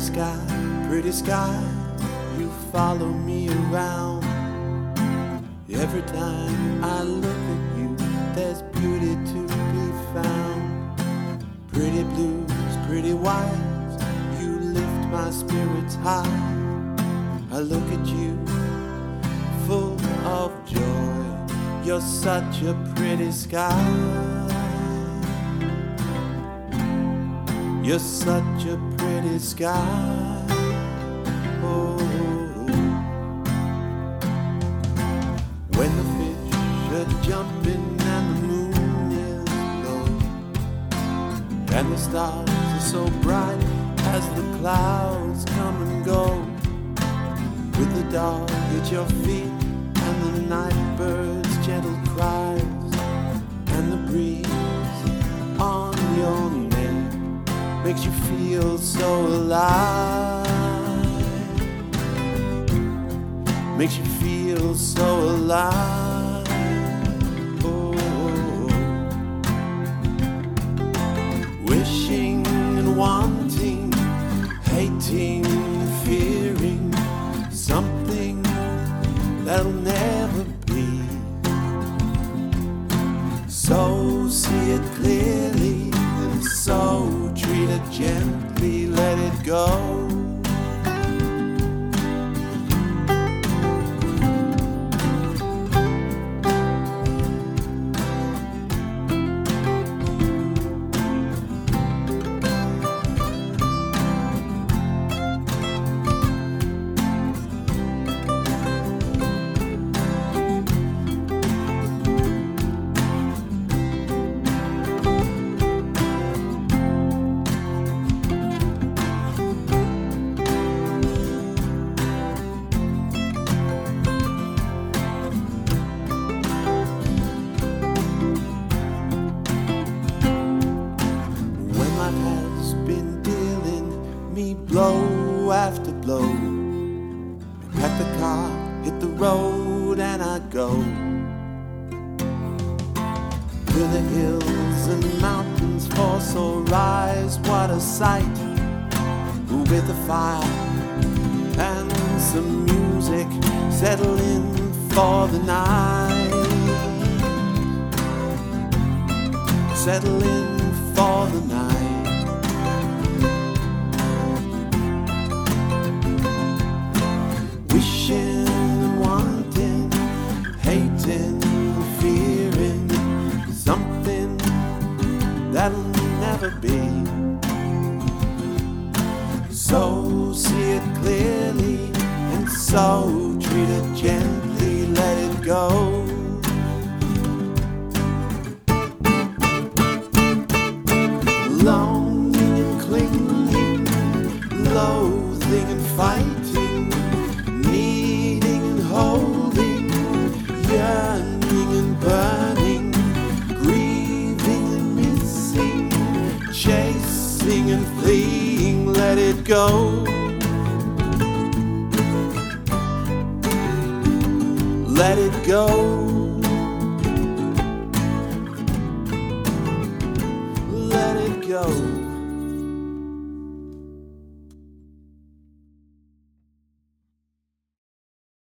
sky, pretty sky, you follow me around. Every time I look at you, there's beauty to be found. Pretty blues, pretty whites, you lift my spirits high. I look at you, full of joy. You're such a pretty sky. You're such a pretty sky. Oh. When the fish are jumping and the moon is low, and the stars are so bright as the clouds come and go, with the dog at your feet and the night bird's makes you feel so alive. Makes you feel so alive. Oh, wishing and wanting, hating, fearing something that'll never be. So see it clearly, go. Blow, I pack the car, hit the road, and I go. Till the hills and mountains force or rise, what a sight! With a fire and some music, settle in for the night. Settle in for the be. So see it clearly and so treat it gently, let it go. longing and clinging, loathing and fighting, chasing and fleeing, let it go. Let it go. Let it go.